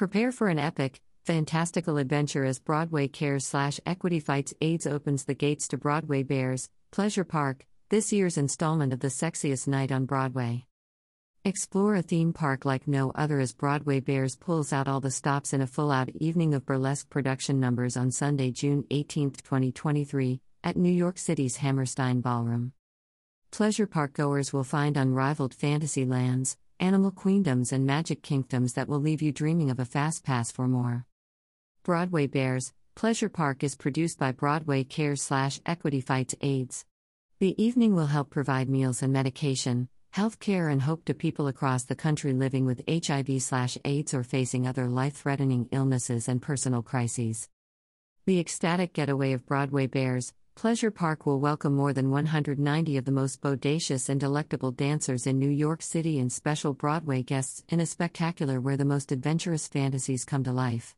Prepare for an epic, fantastical adventure as Broadway Cares slash Equity Fights AIDS opens the gates to Broadway Bares, Pleasure Park, this year's installment of the sexiest night on Broadway. Explore a theme park like no other as Broadway Bares pulls out all the stops in a full out evening of burlesque production numbers on Sunday, June 18, 2023, at New York City's Hammerstein Ballroom. Pleasure park goers will find unrivaled fantasy lands, animal queendoms, and magic kingdoms that will leave you dreaming of a fast pass for more. Broadway Bares Pleasure Park is produced by Broadway Cares slash Equity Fights AIDS. The evening will help provide meals and medication, health care, and hope to people across the country living with HIV slash AIDS or facing other life-threatening illnesses and personal crises. The ecstatic getaway of Broadway Bares, Pleasure Park will welcome more than 190 of the most bodacious and delectable dancers in New York City and special Broadway guests in a spectacular where the most adventurous fantasies come to life.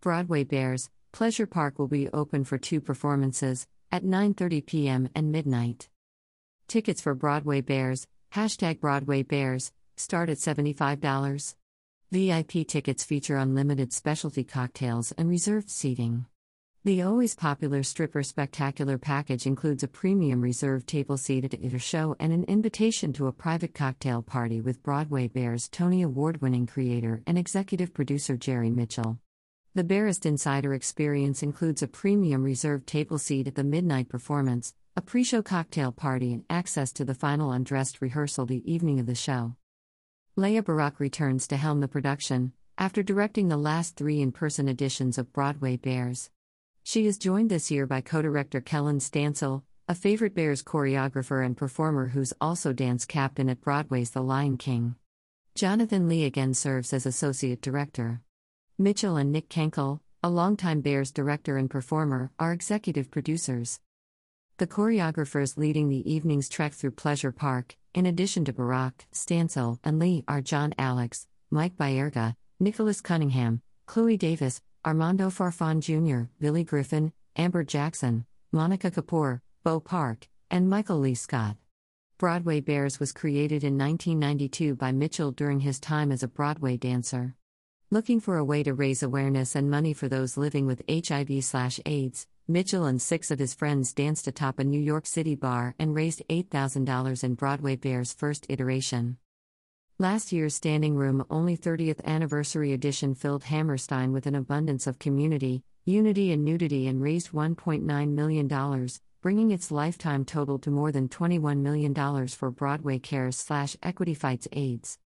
Broadway Bares, Pleasure Park will be open for two performances, at 9:30 p.m. and midnight. Tickets for Broadway Bares, hashtag Broadway Bares, start at $75. VIP tickets feature unlimited specialty cocktails and reserved seating. The always popular Stripper Spectacular package includes a premium reserved table seat at a show and an invitation to a private cocktail party with Broadway Bares Tony Award winning creator and executive producer Jerry Mitchell. The Barest Insider experience includes a premium reserved table seat at the midnight performance, a pre show cocktail party, and access to the final undressed rehearsal the evening of the show. Leah Barak returns to helm the production, after directing the last three in person editions of Broadway Bares. She is joined this year by co director Kellen Stancil, a favorite Bares choreographer and performer who's also dance captain at Broadway's The Lion King. Jonathan Lee again serves as associate director. Mitchell and Nick Kenkel, a longtime Bares director and performer, are executive producers. The choreographers leading the evening's trek through Pleasure Park, in addition to Barak, Stancil, and Lee, are John Alex, Mike Baerga, Nicholas Cunningham, Chloe Davis, Armando Farfan Jr., Billy Griffin, Amber Jackson, Monica Kapoor, Bo Park, and Michael Lee Scott. Broadway Bares was created in 1992 by Mitchell during his time as a Broadway dancer. Looking for a way to raise awareness and money for those living with HIV/AIDS, Mitchell and six of his friends danced atop a New York City bar and raised $8,000 in Broadway Bares' first iteration. Last year's standing room only 30th anniversary edition filled Hammerstein with an abundance of community, unity, and nudity and raised $1.9 million, bringing its lifetime total to more than $21 million for Broadway Cares slash Equity Fights AIDS.